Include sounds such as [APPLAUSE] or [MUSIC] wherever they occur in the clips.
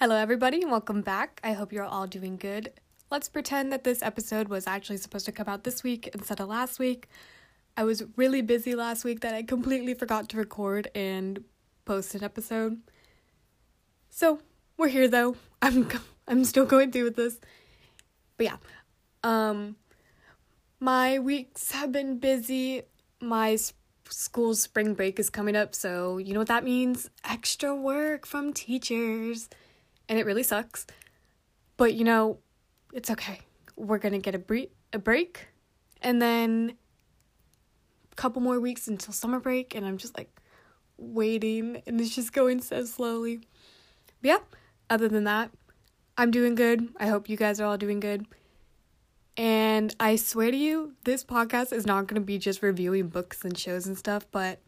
Hello, everybody, and welcome back. I hope you're all doing good. Let's pretend that this episode was actually supposed to come out this week instead of last week. I was really busy last week that I completely forgot to record and post an episode. So, we're here though. [LAUGHS] I'm I'm still going through with this. But yeah. Um my weeks have been busy. My school spring break is coming up, so you know what that means? Extra work from teachers. And it really sucks. But you know, it's okay. We're going to get a bre- a break and then a couple more weeks until summer break and I'm just like waiting and it's just going so slowly. But yeah, other than that, I'm doing good. I hope you guys are all doing good. And I swear to you, this podcast is not going to be just reviewing books and shows and stuff, but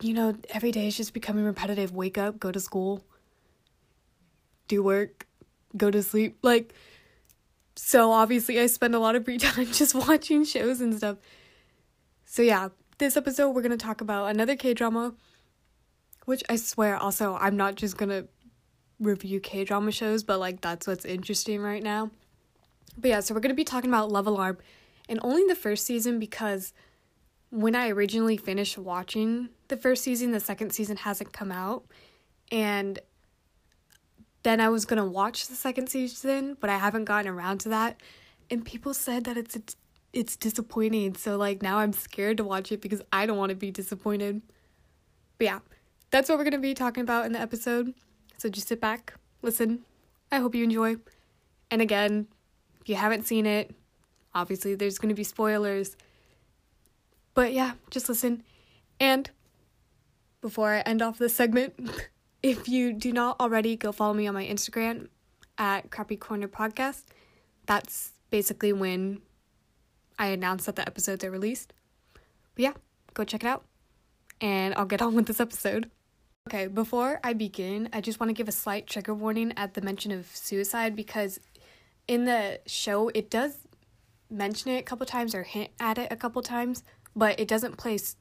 you know, every day is just becoming repetitive. Wake up, go to school, do work, go to sleep. Like, so obviously, I spend a lot of free [LAUGHS] time just watching shows and stuff. So, yeah, this episode, we're going to talk about another K drama, which I swear also, I'm not just going to review K drama shows, but like, that's what's interesting right now. But yeah, so we're going to be talking about Love Alarm and only the first season because when I originally finished watching the first season, the second season hasn't come out. And then I was to watch the second season, but I haven't gotten around to that. And people said that it's it's, disappointing. So like now I'm scared to watch it because I don't want to be disappointed. But yeah, that's what we're to be talking about in the episode. So just sit back, listen. I hope you enjoy. And again, if you haven't seen it, obviously there's to be spoilers. But yeah, just listen. And before I end off this segment, [LAUGHS] if you do not already, go follow me on my Instagram at Crappy Corner Podcast. That's basically when I announce that the episodes are released. But yeah, go check it out. And I'll get on with this episode. Okay, before I begin, I just want to give a slight trigger warning at the mention of suicide because in the show it does mention it a couple times or hint at it a couple times, but it doesn't place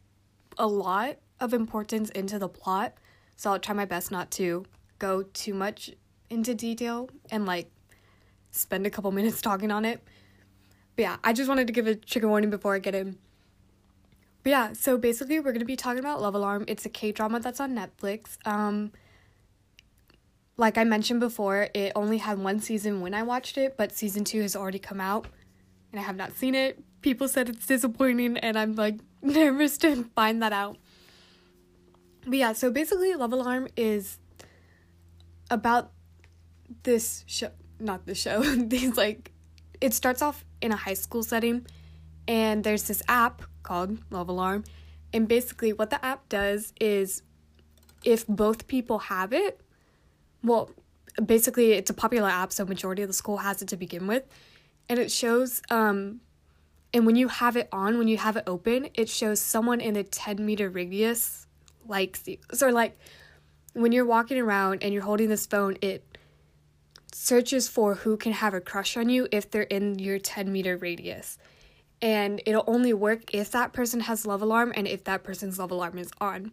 a lot of importance into the plot. So I'll try my best not to go too much into detail and like spend a couple [LAUGHS] minutes talking on it. But yeah, I just wanted to give a trigger warning before I get in. But yeah, so basically we're gonna be talking about Love Alarm. It's a K drama that's on Netflix. Um like I mentioned before, it only had one season when I watched it, but season two has already come out and I have not seen it. People said it's disappointing, and I'm like [LAUGHS] nervous to find that out. But yeah, so basically, Love Alarm is about this show, not the show, these like, it starts off in a high school setting, and there's this app called Love Alarm. And basically, what the app does is if both people have it, well, basically it's a popular app, so majority of the school has it to begin with, and it shows um, and when you have it on, when you have it open, it shows someone in a ten meter radius likes you. So like when you're walking around and you're holding this phone, it searches for who can have a crush on you if they're in your 10 meter radius. And it'll only work if that person has love alarm and if that person's love alarm is on.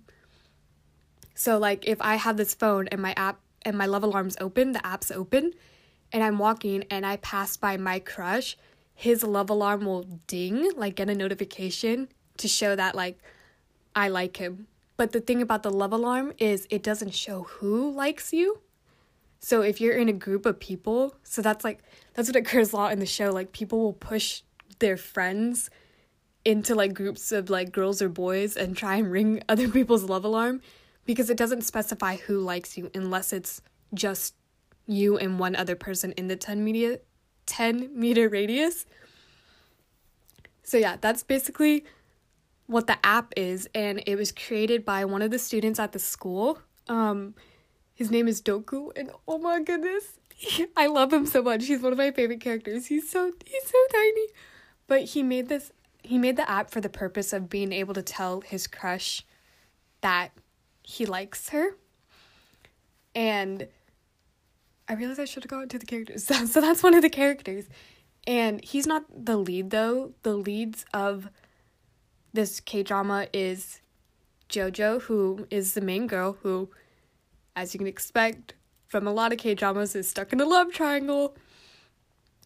So like if I have this phone and my app and my love alarm's open, the app's open, and I'm walking and I pass by my crush, his love alarm will ding, like get a notification to show that like I like him. But the thing about the love alarm is it doesn't show who likes you. So if you're in a group of people, so that's like that's what occurs a lot in the show. Like people will push their friends into like groups of like girls or boys and try and ring [LAUGHS] other people's love alarm because it doesn't specify who likes you unless it's just you and one other person in the 10 media 10 meter radius. So yeah, that's basically what the app is and it was created by one of the students at the school. Um his name is Doku and oh my goodness, [LAUGHS] I love him so much. He's one of my favorite characters. He's so he's so tiny. But he made this he made the app for the purpose of being able to tell his crush that he likes her. And I realized I should have gone to the characters. So, [LAUGHS] so that's one of the characters. And he's not the lead though. The leads of this K drama is JoJo, who is the main girl, who, as you can expect, from a lot of K dramas is stuck in a love triangle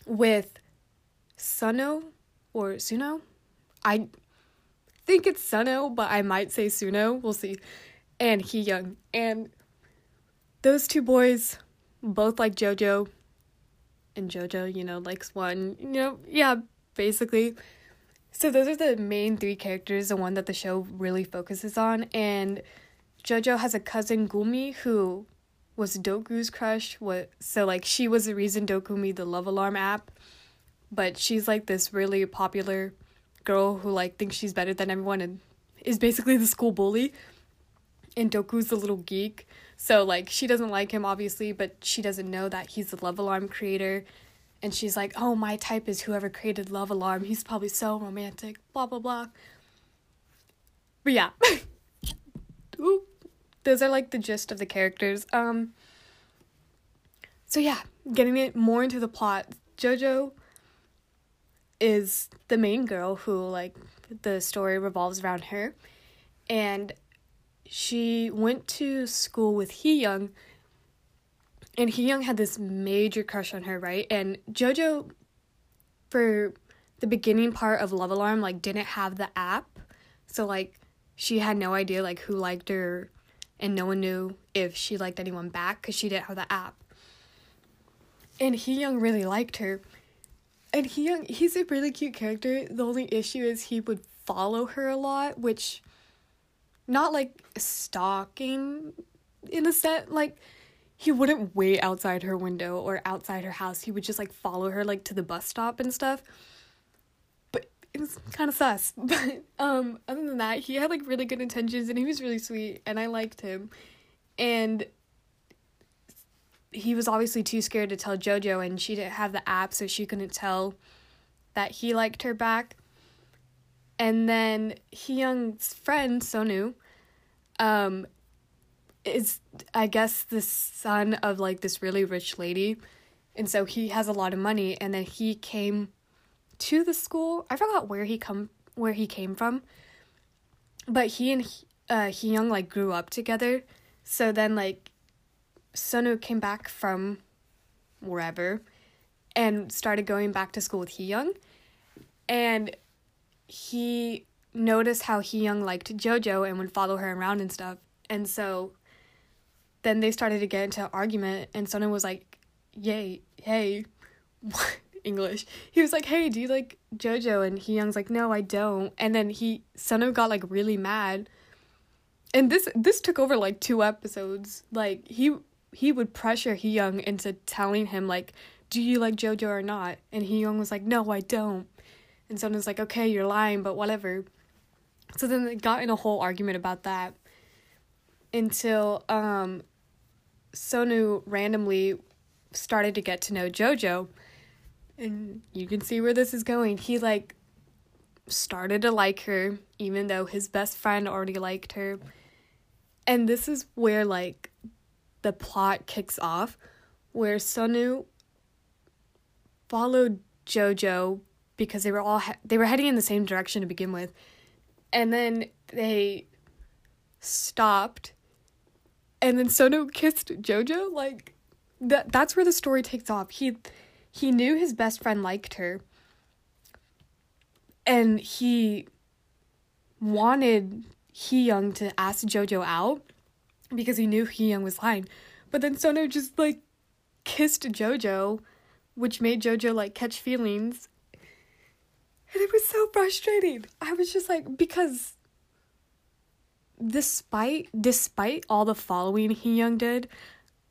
with Suno or Suno. I think it's Suno, but I might say Suno. We'll see. And Hee Young. And those two boys both like JoJo. And JoJo, you know, likes one. You know, yeah, basically. So those are the main three characters, the one that the show really focuses on. And JoJo has a cousin Gumi who was Doku's crush. What so like she was the reason Doku made the love alarm app. But she's like this really popular girl who like thinks she's better than everyone and is basically the school bully. And Doku's the little geek. So like she doesn't like him obviously, but she doesn't know that he's the love alarm creator. And she's like, "Oh, my type is whoever created love alarm. He's probably so romantic." Blah blah blah. But yeah. [LAUGHS] Ooh, those are like the gist of the characters. Um So yeah, getting it more into the plot. JoJo is the main girl who like the story revolves around her and she went to school with Hee Young and Hee Young had this major crush on her, right? And JoJo for the beginning part of Love Alarm like didn't have the app. So like she had no idea like who liked her and no one knew if she liked anyone back cuz she didn't have the app. And Hee Young really liked her and he he's a really cute character. The only issue is he would follow her a lot, which not like stalking in a set like he wouldn't wait outside her window or outside her house. He would just like follow her like to the bus stop and stuff. But it was kind of sus. [LAUGHS] But um other than that, he had like really good intentions and he was really sweet and I liked him. And he was obviously too scared to tell JoJo, and she didn't have the app, so she couldn't tell that he liked her back. And then Hyung's friend Sonu, um, is I guess the son of like this really rich lady, and so he has a lot of money. And then he came to the school. I forgot where he come where he came from, but he and uh, Young like grew up together. So then like Sonu came back from wherever and started going back to school with Hee Young. And he noticed how Hee Young liked JoJo and would follow her around and stuff. And so then they started to get into an argument and Sonu was like, Yay, hey, what? [LAUGHS] English. He was like, Hey, do you like JoJo? And Hee Young's like, No, I don't. And then he Sonu got like really mad. And this this took over like two episodes. Like he he would pressure Hee Young into telling him like, "Do you like JoJo or not?" And Hee Young was like, "No, I don't." And someone's like, "Okay, you're lying, but whatever." So then they got in a whole argument about that until um, Sonu randomly started to get to know JoJo, and you can see where this is going. He like started to like her even though his best friend already liked her. And this is where like the plot kicks off where Sonu followed Jojo because they were all he- they were heading in the same direction to begin with. And then they stopped and then Sonu kissed Jojo like that that's where the story takes off. He he knew his best friend liked her and he wanted Hee Young to ask Jojo out because he knew Hee Young was lying. But then Sonu just like kissed JoJo, which made JoJo like catch feelings. And it was so frustrating. I was just like because despite despite all the following Hee Young did,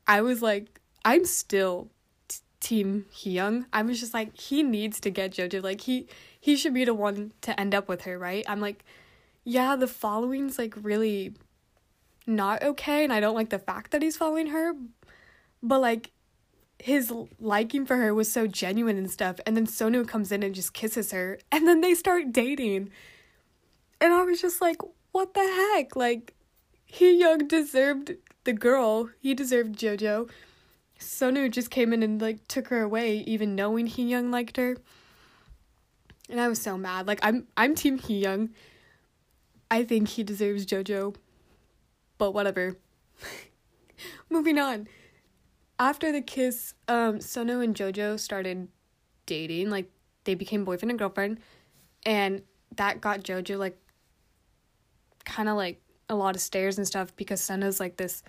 I was like I'm still t- team Hee Young. I was just like he needs to get JoJo. Like he he should be the one to end up with her, right? I'm like yeah, the following's like really not okay and I don't like the fact that he's following her. But like his liking for her was so genuine and stuff and then Sonu comes in and just kisses her and then they start dating. And I was just like, what the heck? Like Hee Young deserved the girl. He deserved JoJo. Sonu just came in and like took her away even knowing Hee Young liked her. And I was so mad. Like I'm I'm team Hee Young. I think he deserves JoJo but whatever. [LAUGHS] Moving on. after the kiss, um, Sonu and JoJo started dating. Like they became boyfriend and girlfriend, and that got JoJo like kind of like a lot of stares and stuff because Sonu's like this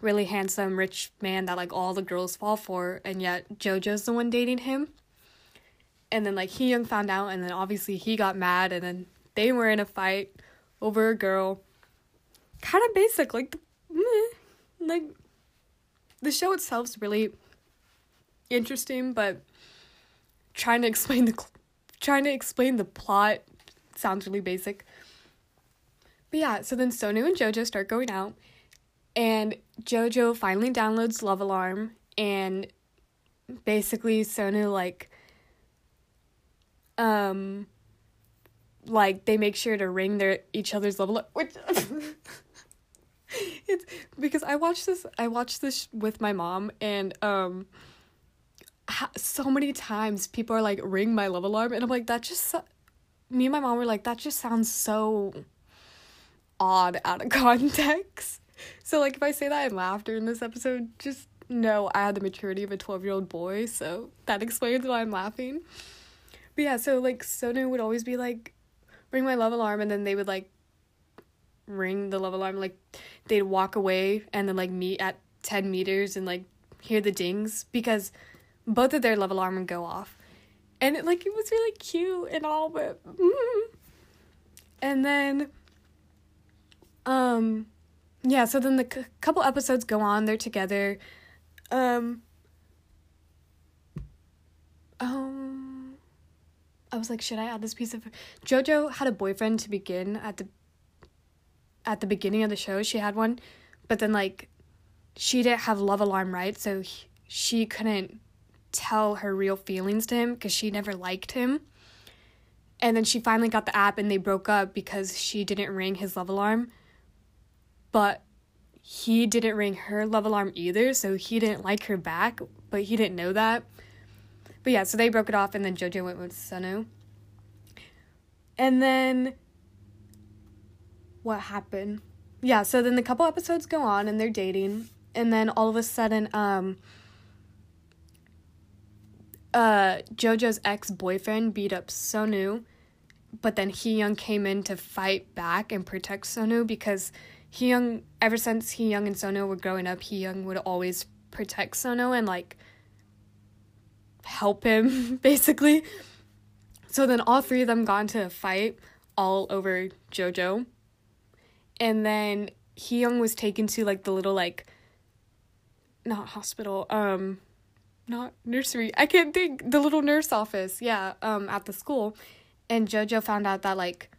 really handsome rich man that like all the girls fall for, and yet JoJo's the one dating him. And then like Hee Young found out, and then obviously he got mad, and then they were in a fight over a girl. Kind of basic, like, like the show itself's really interesting, but trying to explain the trying to explain the plot sounds really basic. But yeah, so then Sonu and Jojo start going out, and Jojo finally downloads Love Alarm, and basically Sonu like um like they make sure to ring their each other's love alarm which [LAUGHS] it's because I watched this I watched this with my mom and um so many times people are like ring my love alarm and I'm like that just me and my mom were like that just sounds so odd out of [LAUGHS] context. So like if I say that in laughter in this episode just know I had the maturity of a 12-year-old boy, so that explains why I'm laughing. But yeah, so like Sonu would always be like ring my love alarm and then they would like ring the love alarm like they'd walk away and then like meet at 10 meters and like hear the dings because both of their love alarm would go off and it, like it was really cute and all but mm. and then um yeah so then the c- couple episodes go on they're together um um I was like, should I add this piece of JoJo had a boyfriend to begin at the at the beginning of the show. She had one, but then like she didn't have love alarm right, so he, she couldn't tell her real feelings to him because she never liked him. And then she finally got the app and they broke up because she didn't ring his love alarm. But he didn't ring her love alarm either, so he didn't like her back, but he didn't know that. But yeah, so they broke it off and then JoJo went with Sonu. And then what happened? Yeah, so then the couple episodes go on and they're dating and then all of a sudden um uh JoJo's ex-boyfriend beat up Sonu, but then Hee Young came in to fight back and protect Sonu because Hee Young ever since Hee Young and Sonu were growing up, Hee Young would always protect Sonu and like help him [LAUGHS] basically. So then all three of them got into a fight all over JoJo. And then Young was taken to like the little like not hospital, um not nursery. I can't think the little nurse office. Yeah, um at the school. And JoJo found out that like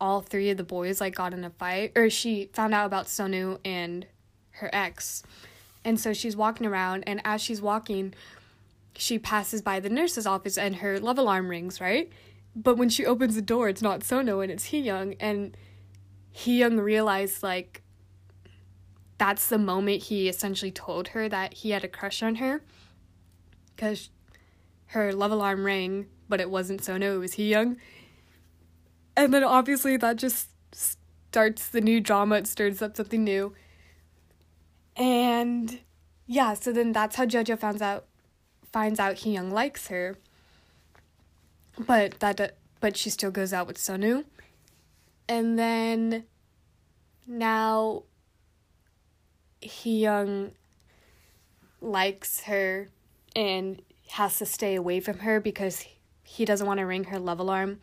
all three of the boys like got in a fight or she found out about Sonu and her ex. And so she's walking around and as she's walking, she passes by the nurse's office and her love alarm rings, right? But when she opens the door, it's not Sonu and it's Hee Young. And Hee Young realized, like, that's the moment he essentially told her that he had a crush on her. Because her love alarm rang, but it wasn't Sonu, it was Hee Young. And then obviously that just starts the new drama, it stirs up something new. And yeah, so then that's how JoJo finds out finds out Hee Young likes her, but that but she still goes out with Sonu, and then now Hee Young likes her and has to stay away from her because he doesn't want to ring her love alarm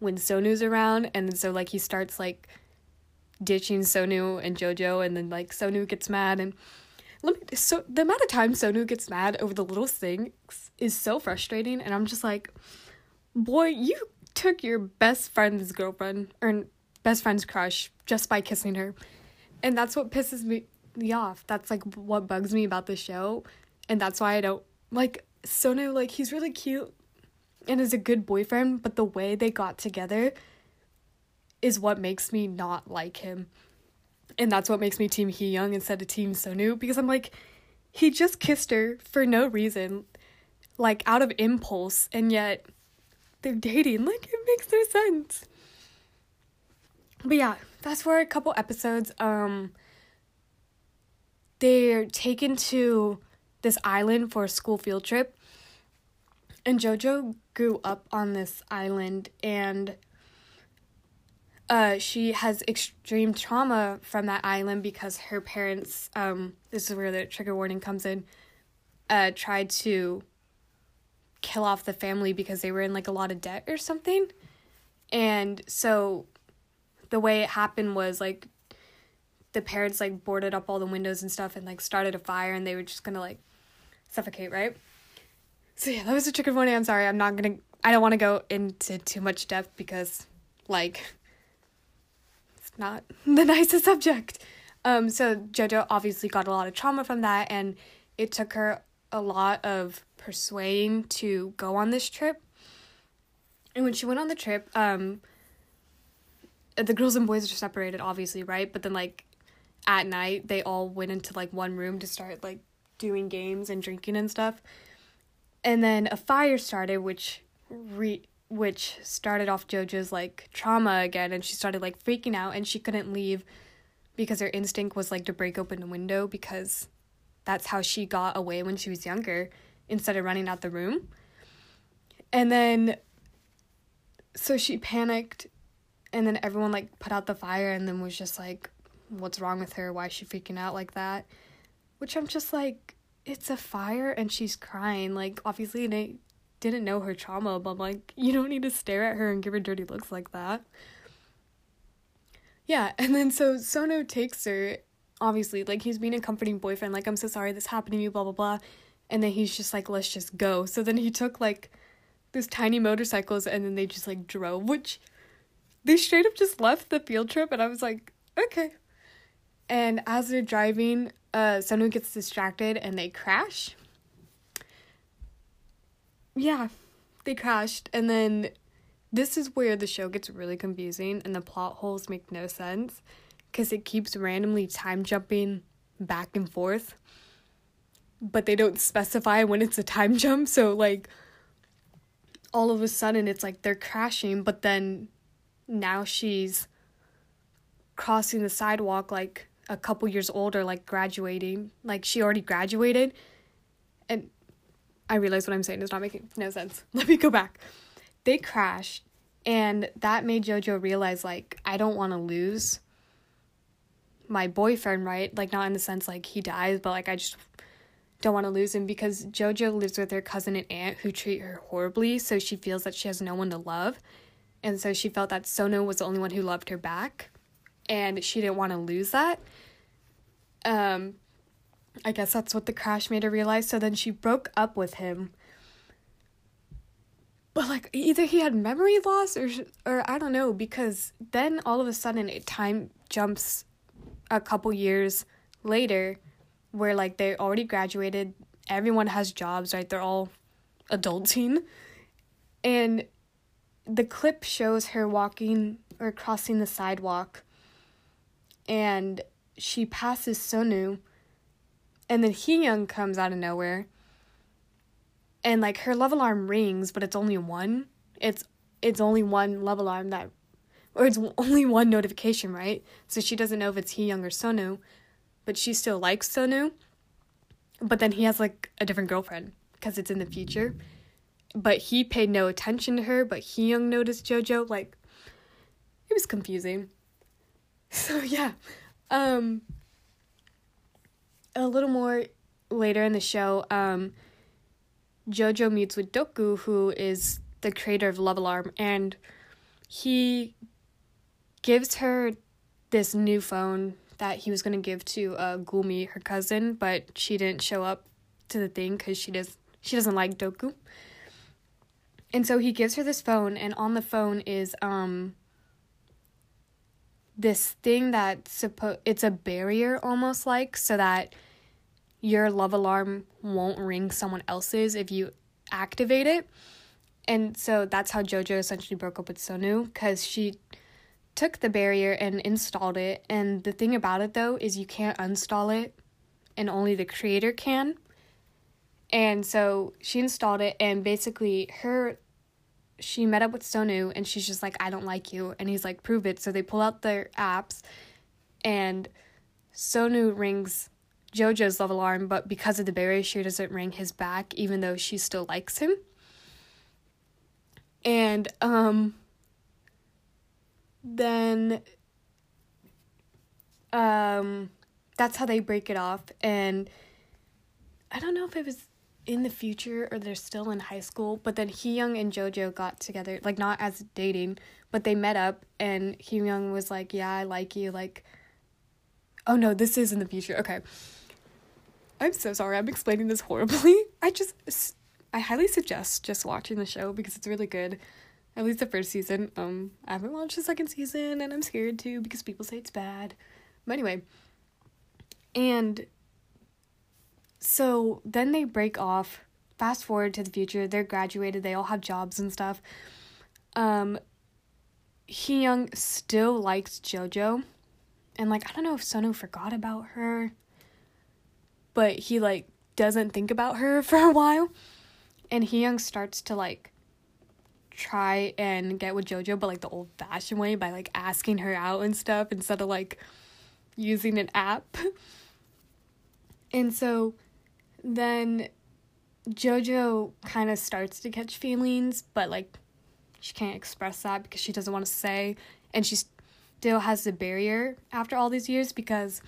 when Sonu's around, and so like he starts like ditching Sonu and JoJo, and then like Sonu gets mad and let me so the amount of time Sonu gets mad over the little things is so frustrating and I'm just like boy you took your best friend's girlfriend or best friend's crush just by kissing her. And that's what pisses me, off. That's like what bugs me about the show and that's why I don't like Sonu like he's really cute and is a good boyfriend but the way they got together is what makes me not like him and that's what makes me team Hee Young instead of team Sonu because I'm like, he just kissed her for no reason, like out of impulse, and yet they're dating. Like, it makes no sense. But yeah, fast forward a couple episodes. Um, they're taken to this island for a school field trip. And JoJo grew up on this island and uh, she has extreme trauma from that island because her parents, um, this is where the trigger warning comes in, uh, tried to kill off the family because they were in like a lot of debt or something. And so the way it happened was like the parents like boarded up all the windows and stuff and like started a fire and they were just gonna like suffocate, right? So yeah, that was a trigger warning. I'm sorry. I'm not gonna. I don't want to go into too much depth because, like, it's not [LAUGHS] the nicest subject. Um. So JoJo obviously got a lot of trauma from that, and it took her a lot of persuading to go on this trip. And when she went on the trip, um, the girls and boys are separated, obviously, right? But then like at night, they all went into like one room to start like doing games and drinking and stuff. And then a fire started, which re which started off JoJo's like trauma again, and she started like freaking out, and she couldn't leave because her instinct was like to break open a window because that's how she got away when she was younger instead of running out the room. And then so she panicked and then everyone like put out the fire and then was just like what's wrong with her? Why is she freaking out like that? Which I'm just like it's a fire and she's crying. Like obviously they didn't know her trauma, but like you don't need to stare at her and give her dirty looks like that. Yeah, and then so Sonu takes her obviously like he's being a comforting boyfriend like i'm so sorry this happened to you blah blah blah and then he's just like let's just go so then he took like these tiny motorcycles and then they just like drove which they straight up just left the field trip and i was like okay and as they're driving uh someone gets distracted and they crash. Yeah they crashed. And then this is where the show gets really confusing and the plot holes make no sense because it keeps randomly time jumping back and forth but they don't specify when it's a time jump. So like all of a sudden it's like they're crashing but then now she's crossing the sidewalk like a couple years older like graduating like she already graduated and i realize what i'm saying is not making no sense [LAUGHS] let me go back they crashed and that made jojo realize like i don't want to lose my boyfriend, right? Like not in the sense like he dies, but like I just don't want to lose him because Jojo lives with her cousin and aunt who treat her horribly, so she feels that she has no one to love. And so she felt that Sonu was the only one who loved her back, and she didn't want to lose that. Um I guess that's what the crash made her realize. So then she broke up with him. But like either he had memory loss or or I don't know because then all of a sudden time jumps a couple years later where like they already graduated, everyone has jobs, right? They're all adulting. And the clip shows her walking or crossing the sidewalk and she passes Sonu and then Young comes out of nowhere and like her love alarm rings but it's only one it's it's only one love alarm that or it's [LAUGHS] only one notification, right? So she doesn't know if it's Young or Sonu, but she still likes Sonu. But then he has like a different girlfriend because it's in the future. But he paid no attention to her, but Young noticed JoJo. Like, it was confusing. So yeah, um, a little more later in the show, um, JoJo meets with Doku, who is the creator of Love Alarm, and he gives her this new phone that he was going to give to uh, Gumi, her cousin, but she didn't show up to the thing because she does she doesn't like Doku. And so he gives her this phone, and on the phone is um this thing that suppo- it's a barrier almost like so that your love alarm won't ring someone else's if you activate it. And so that's how JoJo essentially broke up with Sonu because she took the barrier and installed it. And the thing about it though is you can't uninstall it, and only the creator can. And so she installed it, and basically her, she met up with Sonu, and she's just like, I don't like you. And he's like, prove it. So they pull out their apps, and Sonu rings JoJo's love alarm, but because of the barrier, she doesn't ring his back, even though she still likes him. And um, then um, that's how they break it off. And I don't know if it was in the future or they're still in high school, but then Young and JoJo got together, like not as dating, but they met up, and Young was like, "Yeah, I like you." Like, oh no, this is in the future. Okay. I'm so sorry. I'm explaining this horribly. [LAUGHS] I just I highly suggest just watching the show because it's really good. At least the first season. Um I haven't watched the second season and I'm scared too because people say it's bad. But anyway, and so then they break off. Fast forward to the future, they're graduated, they all have jobs and stuff. Um Young still likes JoJo. And like I don't know if Sonu forgot about her but he like doesn't think about her [LAUGHS] for a while. And Young starts to like try and get with JoJo, but like the old fashioned way by like asking her out and stuff instead of like using an app. [LAUGHS] And so then JoJo kind of starts to catch feelings, but like she can't express that because she doesn't want to say. And she still has the barrier after all these years because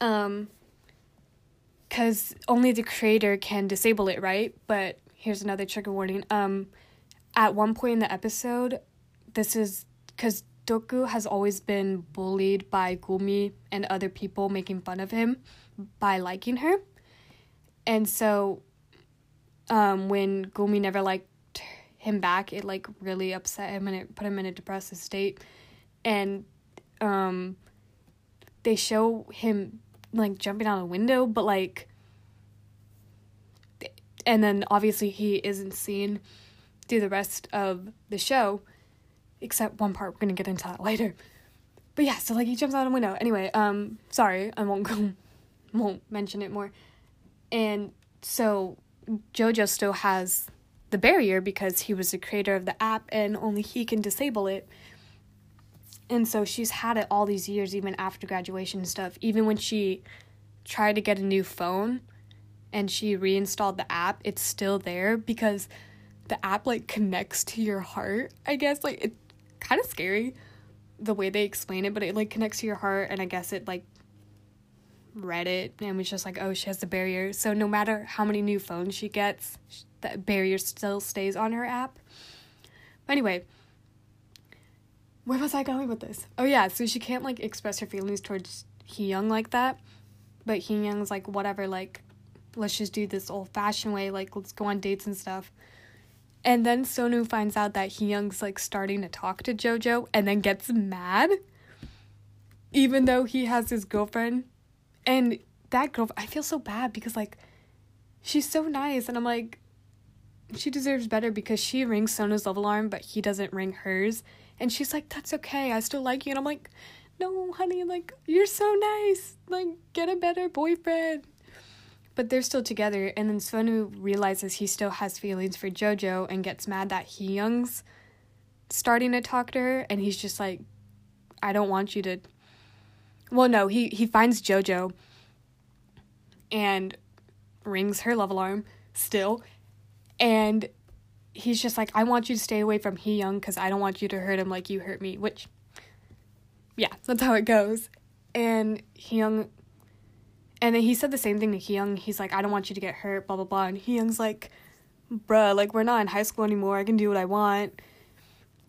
um because only the creator can disable it, right? But here's another trigger warning. Um, at one point in the episode, this is because Doku has always been bullied by Gumi and other people making fun of him by liking her. And so um, when Gumi never liked him back, it like really upset him and it put him in a depressive state. And um, they show him like jumping out of a window, but like and then obviously he isn't seen through the rest of the show, except one part. We're gonna get into that later. But yeah, so like he jumps out a window. Anyway, um, sorry, I won't go, [LAUGHS] won't mention it more. And so JoJo still has the barrier because he was the creator of the app and only he can disable it. And so she's had it all these years, even after graduation and stuff. Even when she tried to get a new phone and she reinstalled the app, it's still there because the app like connects to your heart. I guess like it's kind of scary the way they explain it, but it like connects to your heart and I guess it like read it and was just like, "Oh, she has the barrier." So no matter how many new phones she gets, that barrier still stays on her app. But anyway, where was I going with this? Oh yeah, so she can't like express her feelings towards Young like that. But Young's like whatever, like let's just do this old fashioned way, like let's go on dates and stuff. And then Sonu finds out that Young's like starting to talk to JoJo and then gets mad. Even though he has his girlfriend. And that girl I feel so bad because like she's so nice and I'm like she deserves better because she rings Sonu's love alarm, but he doesn't ring hers. And she's like, That's okay, I still like you and I'm like, No, honey, like you're so nice. Like, get a better boyfriend. But they're still together, and then Sonu realizes he still has feelings for JoJo and gets mad that he Young's starting to talk to her, and he's just like, I don't want you to. Well, no, he, he finds JoJo and rings her love alarm still, and he's just like, I want you to stay away from Hee Young because I don't want you to hurt him like you hurt me, which, yeah, that's how it goes. And Hee Young and then he said the same thing to Hee Young He's like, I don't want you to get hurt, blah, blah, blah. And Hee Young's like, bruh, like, we're not in high school anymore. I can do what I want.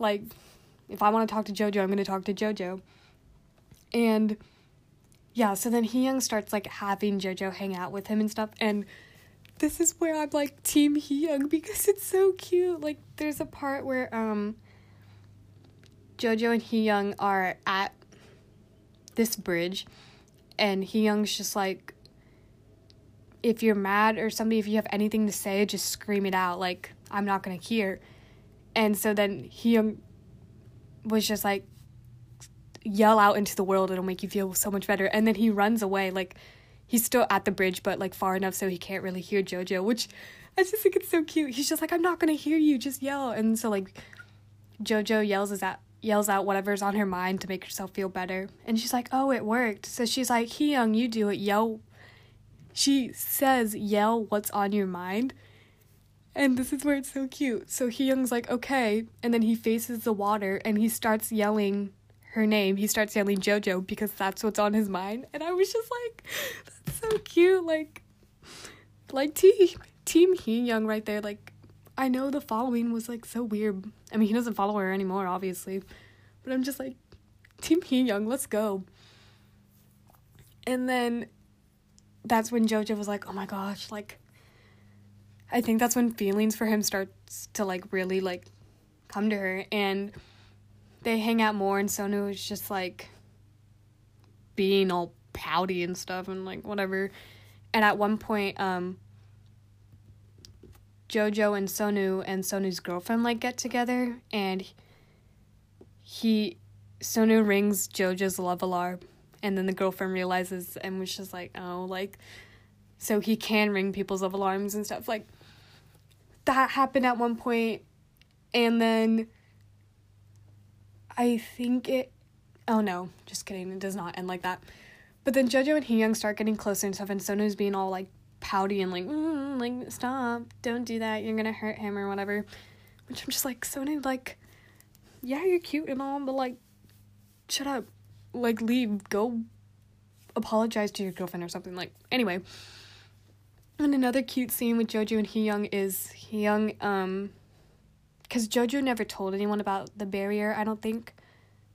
Like, if I want to talk to JoJo, I'm going to talk to JoJo. And yeah, so then Hyung starts like having JoJo hang out with him and stuff. And this is where I'm like team Hyung because it's so cute. Like there's a part where um JoJo and Hyung are at this bridge and Young's just like if you're mad or something if you have anything to say just scream it out like i'm not gonna hear and so then Young was just like yell out into the world it'll make you feel so much better and then he runs away like he's still at the bridge but like far enough so he can't really hear jojo which i just think it's so cute he's just like i'm not gonna hear you just yell and so like jojo yells is at yells out whatever's on her mind to make herself feel better. And she's like, "Oh, it worked." So she's like, "Young, you do it, yo." she says, yell what's on your mind. And this is where it's so cute. So Young's like, okay. And then he faces the water and he starts yelling her name. He starts yelling JoJo because that's what's on his mind. And I was just like, that's so cute. Like, like team, Team Young right there. Like, I know the following was like so weird. I mean, he doesn't follow her anymore, obviously. But I'm just like, Team Young, let's go. And then that's when JoJo was like, oh my gosh, like, I think that's when feelings for him starts to like really like come to her and they hang out more and Sonu is just like being all pouty and stuff and like whatever. And at one point, um Jojo and Sonu and Sonu's girlfriend like get together and he Sonu rings Jojo's love alarm and then the girlfriend realizes and was just like, oh, like, so he can ring people's love alarms and stuff. Like, that happened at one point, and then I think it. Oh no, just kidding. It does not end like that. But then Jojo and Young start getting closer and stuff, and Sonu's being all like pouty and like, mm, like stop, don't do that. You're gonna hurt him or whatever. Which I'm just like, Sonu, like, yeah, you're cute and all, but like, shut up like leave go apologize to your girlfriend or something like anyway and another cute scene with jojo and Young is Young um because jojo never told anyone about the barrier i don't think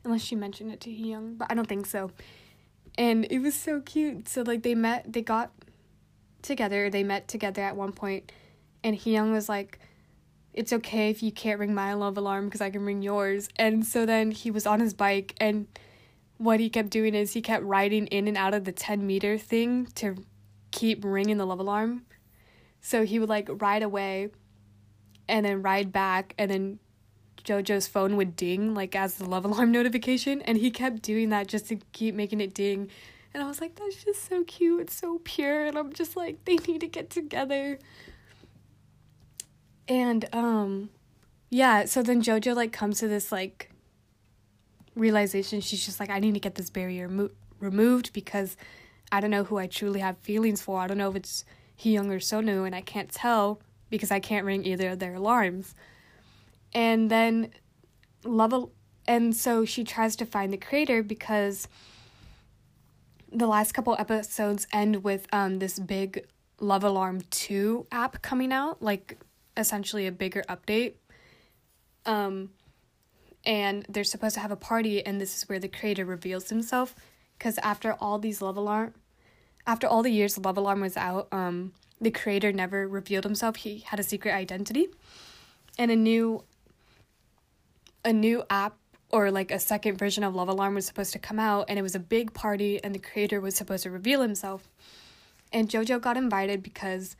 unless she mentioned it to Young, but i don't think so. And it was so cute. So like they met they got together they met together at one point and Young was like it's okay if you can't ring my love alarm because i can ring yours. And so then he was on his bike and what he kept doing is he kept riding in and out of the 10 meter thing to keep ringing the love alarm. So he would like ride away and then ride back and then JoJo's phone would ding like as the love alarm [LAUGHS] notification and he kept doing that just to keep making it ding. And I was like that's just so cute. It's so pure and I'm just like they need to get together. And um yeah, so then JoJo like comes to this like realization she's just like i need to get this barrier mo- removed because i don't know who i truly have feelings for i don't know if it's Young or sonu and i can't tell because i can't ring either of their alarms. And then love and so she tries to find the creator because the last couple episodes end with um this big love alarm 2 app coming out like essentially a bigger update. Um and they're supposed to have a party and this is where the creator reveals himself. Because after all these love alarm after all the years love alarm was out um the creator never revealed himself. He had a secret identity. And a new a new app or like a second version of love alarm was supposed to come out and it was a big party and the creator was supposed to reveal himself. And jojo got invited because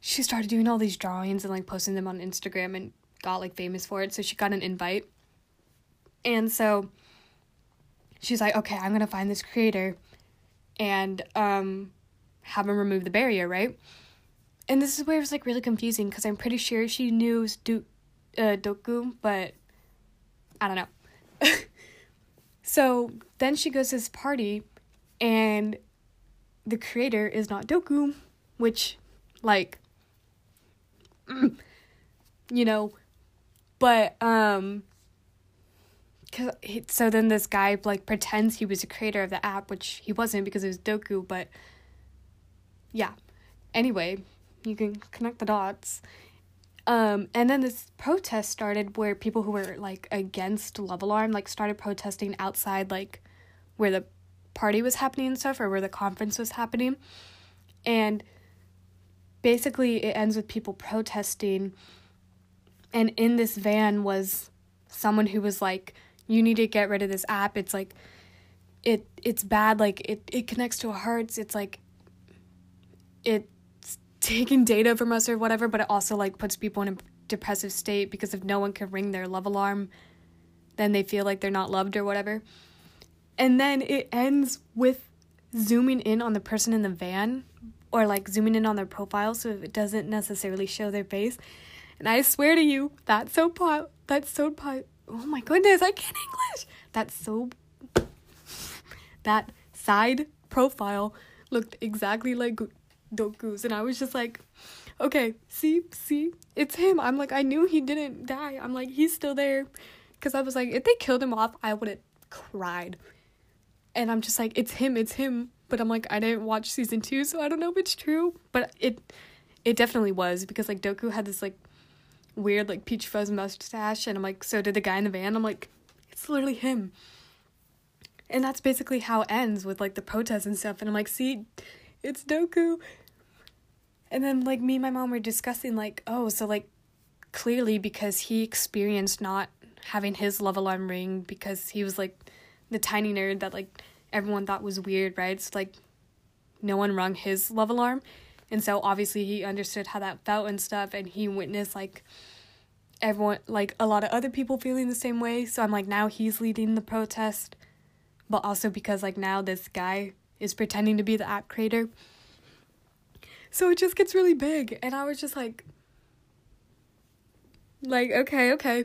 she started doing all these drawings and like posting them on instagram and got like famous for it, so she got an invite. And so she's like, okay, I'm gonna find this creator. And um have him remove the barrier, right? And this is where it was like really confusing because I'm pretty sure she knew Stu- uh, Doku, but I don't know. [LAUGHS] so then she goes to this party and the creator is not Doku, which, like, [CLEARS THROAT] you know, but um cause he, so then this guy like pretends he was a creator of the app, which he wasn't because it was Doku, but yeah. Anyway, you can connect the dots. Um, and then this protest started where people who were like against Love Alarm like started protesting outside like where the party was happening and stuff or where the conference was happening. And basically it ends with people protesting and in this van was someone who was like you need to get rid of this app it's like it it's bad like it it connects to our hearts it's like it's taking data from us or whatever but it also like puts people in a depressive state because if no one can ring their love alarm then they feel like they're not loved or whatever and then it ends with zooming in on the person in the van or like zooming in on their profile so it doesn't necessarily show their face and I swear to you, that's so pot. That's so pot. Oh my goodness, I can't English. That's so. That side profile looked exactly like Doku's, and I was just like, okay, see, see, it's him. I'm like, I knew he didn't die. I'm like, he's still there, because I was like, if they killed him off, I would have cried, and I'm just like, it's him, it's him. But I'm like, I didn't watch season two, so I don't know if it's true, but it, it definitely was because like Doku had this like weird like peach fuzz mustache, and I'm like, so did the guy in the van. I'm like, it's literally him. And that's basically how it ends with like the protests and stuff. And I'm like, see, it's Doku. And then like me and my mom were discussing like, oh, so like clearly because he experienced not having his love alarm ring because he was like the tiny nerd that like everyone thought was weird, right? So like no one rung his love alarm. And so obviously he understood how that felt and stuff and he witnessed like everyone like a lot of other people feeling the same way. So I'm like now he's leading the protest. But also because like now this guy is pretending to be the app creator. So it just gets really big and I was just like like okay, okay.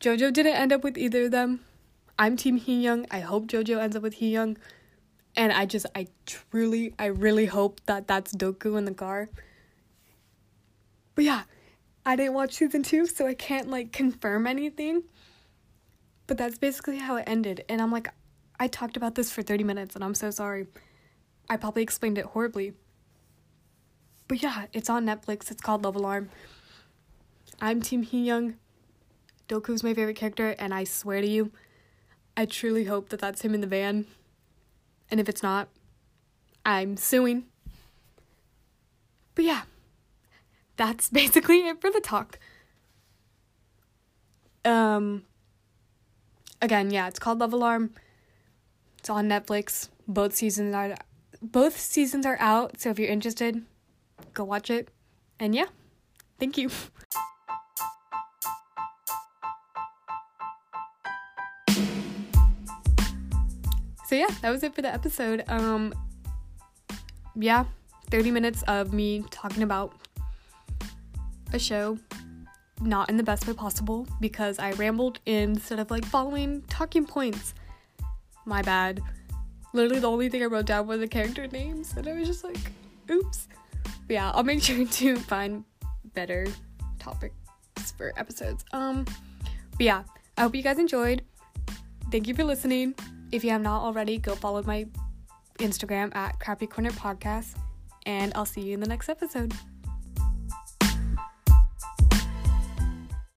Jojo didn't end up with either of them. I'm team Hee Young. I hope Jojo ends up with Hee Young. And I just, I truly, I really hope that that's Doku in the car. But yeah, I didn't watch season two, so I can't like confirm anything. But that's basically how it ended. And I'm like, I talked about this for 30 minutes and I'm so sorry. I probably explained it horribly. But yeah, it's on Netflix. It's called Love Alarm. I'm Team Hee Young. Doku's my favorite character, and I swear to you, I truly hope that that's him in the van. And if it's not, I'm suing. But yeah, that's [LAUGHS] basically it for the talk. Um again, yeah, it's called Love Alarm. It's on Netflix. Both seasons are both seasons are out, so if you're interested, go watch it. And yeah, thank you. so yeah, that was it for the episode. Um yeah, 30 minutes of me talking about a show not in the best way possible because I rambled instead of like following talking points. My bad. Literally the only thing I wrote down were the character names and I was just like, oops. But yeah, I'll make [LAUGHS] sure to find better topics for episodes. Um but yeah, I hope you guys enjoyed. Thank you for listening. If you have not already, go follow my Instagram at Crappy Corner Podcast, and I'll see you in the next episode.